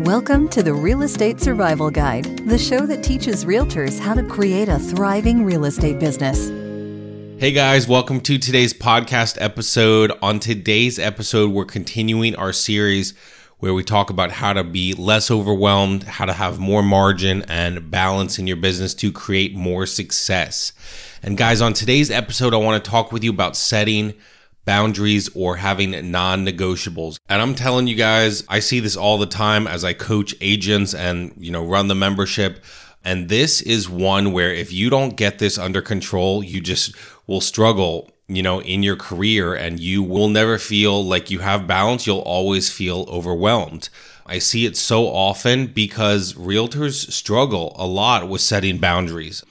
Welcome to the Real Estate Survival Guide, the show that teaches realtors how to create a thriving real estate business. Hey guys, welcome to today's podcast episode. On today's episode, we're continuing our series where we talk about how to be less overwhelmed, how to have more margin and balance in your business to create more success. And guys, on today's episode, I want to talk with you about setting boundaries or having non negotiables. And I'm telling you guys, I see this all the time as I coach agents and, you know, run the membership. And this is one where if you don't get this under control, you just will struggle, you know, in your career and you will never feel like you have balance. You'll always feel overwhelmed. I see it so often because realtors struggle a lot with setting boundaries.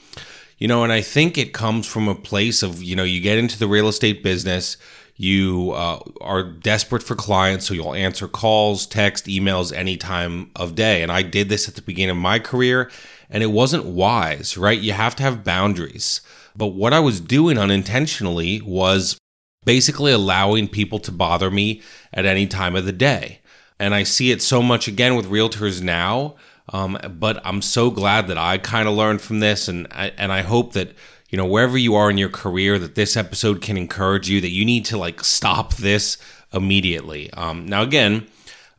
You know, and I think it comes from a place of, you know, you get into the real estate business, you uh, are desperate for clients, so you'll answer calls, text, emails any time of day. And I did this at the beginning of my career, and it wasn't wise, right? You have to have boundaries. But what I was doing unintentionally was basically allowing people to bother me at any time of the day. And I see it so much again with realtors now. Um, but I'm so glad that I kind of learned from this, and I, and I hope that you know, wherever you are in your career, that this episode can encourage you that you need to like stop this immediately. Um, now, again,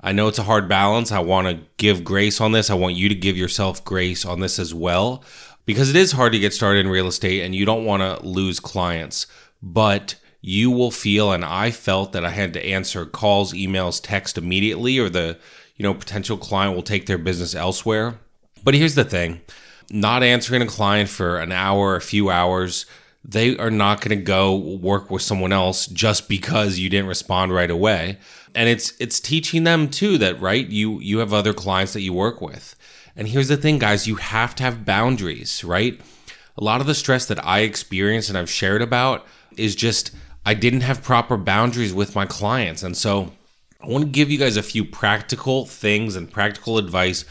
I know it's a hard balance. I want to give grace on this. I want you to give yourself grace on this as well, because it is hard to get started in real estate and you don't want to lose clients. But you will feel, and I felt that I had to answer calls, emails, text immediately, or the you know potential client will take their business elsewhere. But here's the thing not answering a client for an hour, a few hours, they are not going to go work with someone else just because you didn't respond right away. And it's it's teaching them too that right you you have other clients that you work with. And here's the thing guys, you have to have boundaries, right? A lot of the stress that I experience and I've shared about is just I didn't have proper boundaries with my clients. And so I want to give you guys a few practical things and practical advice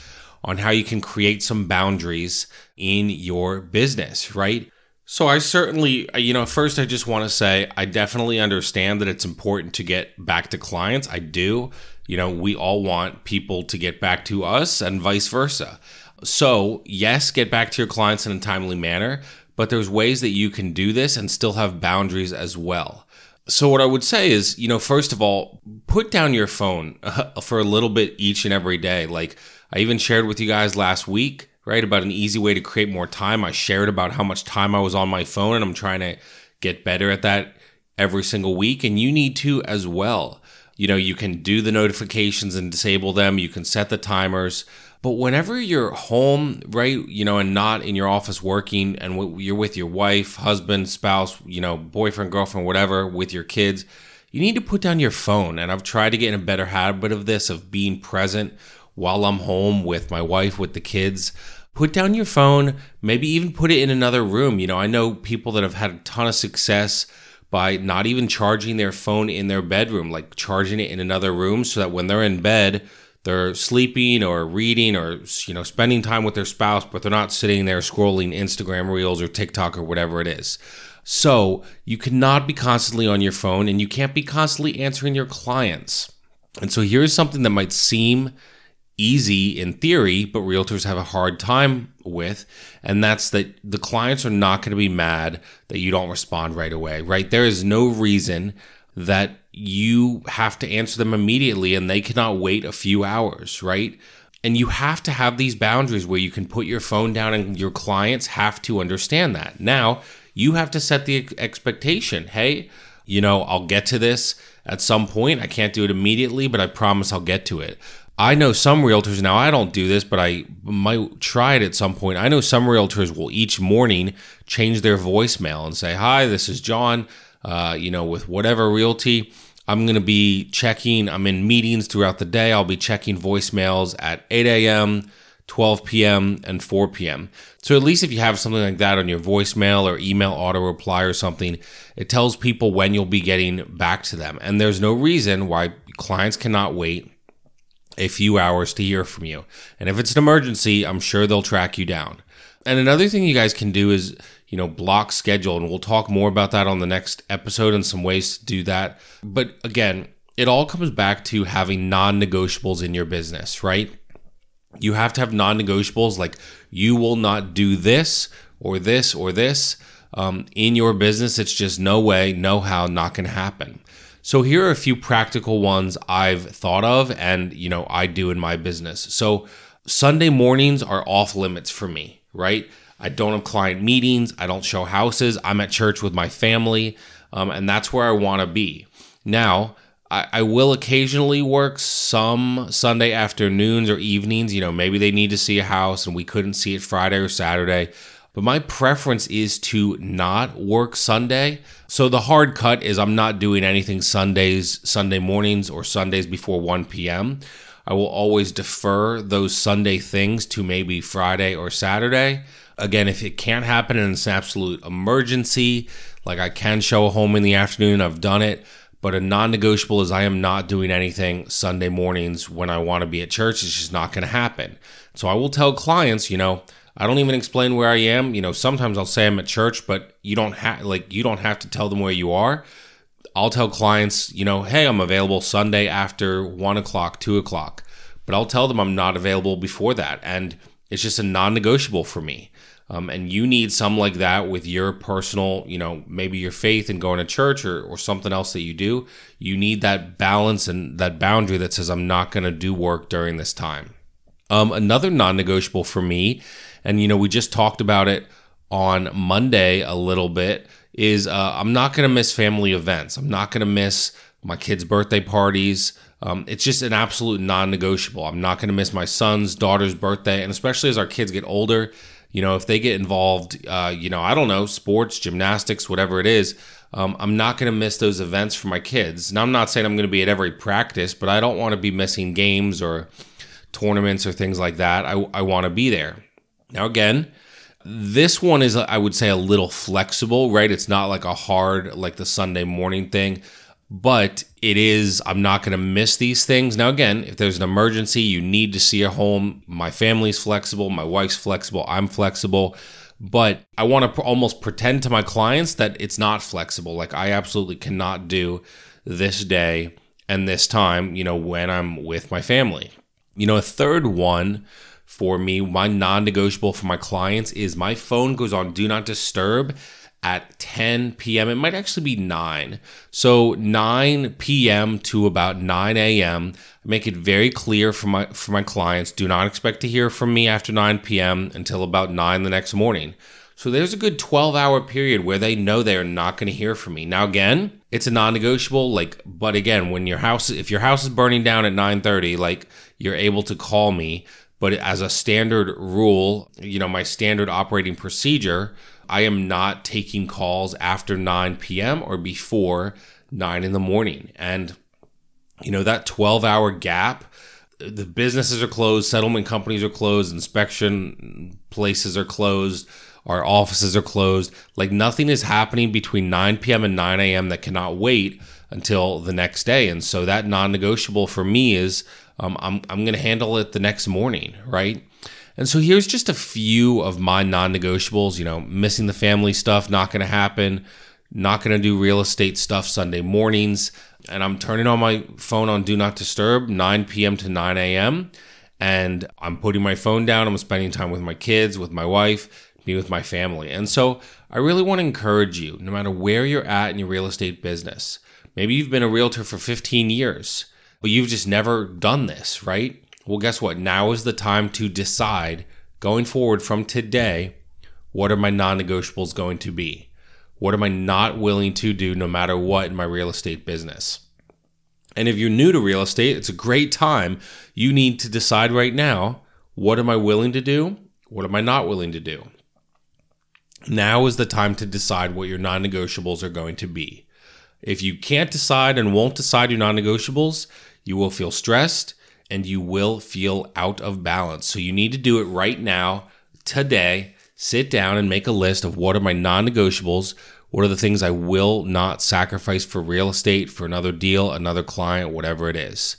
on how you can create some boundaries in your business, right? So I certainly, uh, you know, first I just want to say I definitely understand that it's important to get back to clients. I do. You know, we all want people to get back to us and vice versa. So, yes, get back to your clients in a timely manner, but there's ways that you can do this and still have boundaries as well. So, what I would say is, you know, first of all, put down your phone uh, for a little bit each and every day. Like, I even shared with you guys last week, right, about an easy way to create more time. I shared about how much time I was on my phone, and I'm trying to get better at that every single week. And you need to as well. You know, you can do the notifications and disable them, you can set the timers. But whenever you're home, right, you know, and not in your office working, and you're with your wife, husband, spouse, you know, boyfriend, girlfriend, whatever, with your kids, you need to put down your phone. And I've tried to get in a better habit of this, of being present while I'm home with my wife, with the kids. Put down your phone, maybe even put it in another room. You know, I know people that have had a ton of success by not even charging their phone in their bedroom, like charging it in another room so that when they're in bed, they're sleeping or reading or you know spending time with their spouse but they're not sitting there scrolling Instagram reels or TikTok or whatever it is. So, you cannot be constantly on your phone and you can't be constantly answering your clients. And so here's something that might seem easy in theory, but realtors have a hard time with. And that's that the clients are not going to be mad that you don't respond right away, right? There is no reason that you have to answer them immediately and they cannot wait a few hours, right? And you have to have these boundaries where you can put your phone down and your clients have to understand that. Now, you have to set the expectation. Hey, you know, I'll get to this at some point. I can't do it immediately, but I promise I'll get to it. I know some realtors now. I don't do this, but I might try it at some point. I know some realtors will each morning change their voicemail and say, "Hi, this is John. Uh, you know, with whatever realty, I'm going to be checking. I'm in meetings throughout the day. I'll be checking voicemails at 8 a.m." 12 p.m. and 4 p.m. So at least if you have something like that on your voicemail or email auto reply or something, it tells people when you'll be getting back to them. And there's no reason why clients cannot wait a few hours to hear from you. And if it's an emergency, I'm sure they'll track you down. And another thing you guys can do is, you know, block schedule. And we'll talk more about that on the next episode and some ways to do that. But again, it all comes back to having non negotiables in your business, right? You have to have non negotiables like you will not do this or this or this. Um, in your business, it's just no way, no how, not going to happen. So here are a few practical ones I've thought of and, you know, I do in my business. So Sunday mornings are off limits for me, right? I don't have client meetings. I don't show houses. I'm at church with my family. Um, and that's where I want to be. Now, I, I will occasionally work some Sunday afternoons or evenings. You know, maybe they need to see a house and we couldn't see it Friday or Saturday. But my preference is to not work Sunday. So the hard cut is I'm not doing anything Sundays, Sunday mornings, or Sundays before 1 p.m. I will always defer those Sunday things to maybe Friday or Saturday. Again, if it can't happen and it's an absolute emergency, like I can show a home in the afternoon, I've done it. But a non negotiable is I am not doing anything Sunday mornings when I want to be at church. It's just not going to happen. So I will tell clients, you know, I don't even explain where I am. You know, sometimes I'll say I'm at church, but you don't have like you don't have to tell them where you are. I'll tell clients, you know, hey, I'm available Sunday after one o'clock, two o'clock, but I'll tell them I'm not available before that, and it's just a non-negotiable for me. Um, and you need some like that with your personal, you know, maybe your faith and going to church or, or something else that you do. You need that balance and that boundary that says, I'm not going to do work during this time. Um, another non negotiable for me, and, you know, we just talked about it on Monday a little bit, is uh, I'm not going to miss family events. I'm not going to miss my kids' birthday parties. Um, it's just an absolute non negotiable. I'm not going to miss my son's daughter's birthday. And especially as our kids get older, you know, if they get involved, uh, you know, I don't know, sports, gymnastics, whatever it is, um, I'm not going to miss those events for my kids. Now, I'm not saying I'm going to be at every practice, but I don't want to be missing games or tournaments or things like that. I, I want to be there. Now, again, this one is, I would say, a little flexible, right? It's not like a hard, like the Sunday morning thing but it is i'm not going to miss these things. Now again if there's an emergency you need to see a home. My family's flexible my wife's flexible i'm flexible but i want to pr- almost pretend to my clients that it's not flexible. Like i absolutely cannot do this day and this time you know when i'm with my family. You know a third one for me my non-negotiable for my clients is my phone goes on do not disturb at 10 p.m. It might actually be 9. So 9 p.m. to about 9 a.m. make it very clear for my for my clients do not expect to hear from me after 9 p.m. until about 9 the next morning. So there's a good 12 hour period where they know they're not going to hear from me. Now again, it's a non-negotiable like but again, when your house if your house is burning down at 9:30, like you're able to call me, but as a standard rule, you know, my standard operating procedure I am not taking calls after 9 p.m. or before 9 in the morning. And, you know, that 12 hour gap, the businesses are closed, settlement companies are closed, inspection places are closed, our offices are closed. Like nothing is happening between 9 p.m. and 9 a.m. that cannot wait until the next day. And so that non negotiable for me is um, I'm, I'm going to handle it the next morning, right? And so here's just a few of my non negotiables. You know, missing the family stuff, not going to happen. Not going to do real estate stuff Sunday mornings. And I'm turning on my phone on Do Not Disturb, 9 p.m. to 9 a.m. And I'm putting my phone down. I'm spending time with my kids, with my wife, be with my family. And so I really want to encourage you, no matter where you're at in your real estate business. Maybe you've been a realtor for 15 years, but you've just never done this, right? Well, guess what? Now is the time to decide going forward from today what are my non negotiables going to be? What am I not willing to do no matter what in my real estate business? And if you're new to real estate, it's a great time. You need to decide right now what am I willing to do? What am I not willing to do? Now is the time to decide what your non negotiables are going to be. If you can't decide and won't decide your non negotiables, you will feel stressed and you will feel out of balance. So you need to do it right now, today. Sit down and make a list of what are my non negotiables. What are the things I will not sacrifice for real estate, for another deal, another client, whatever it is.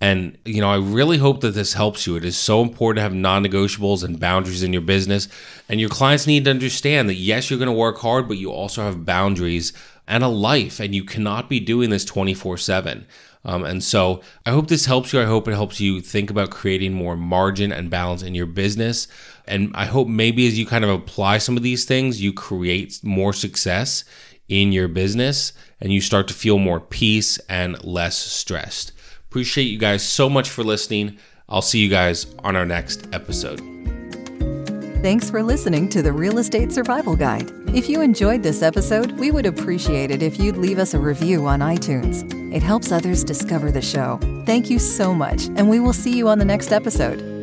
And, you know, I really hope that this helps you. It is so important to have non negotiables and boundaries in your business. And your clients need to understand that, yes, you're going to work hard, but you also have boundaries and a life, and you cannot be doing this 24 7. Um, and so I hope this helps you. I hope it helps you think about creating more margin and balance in your business. And I hope maybe as you kind of apply some of these things, you create more success in your business and you start to feel more peace and less stressed. Appreciate you guys so much for listening. I'll see you guys on our next episode. Thanks for listening to the Real Estate Survival Guide. If you enjoyed this episode, we would appreciate it if you'd leave us a review on iTunes. It helps others discover the show. Thank you so much, and we will see you on the next episode.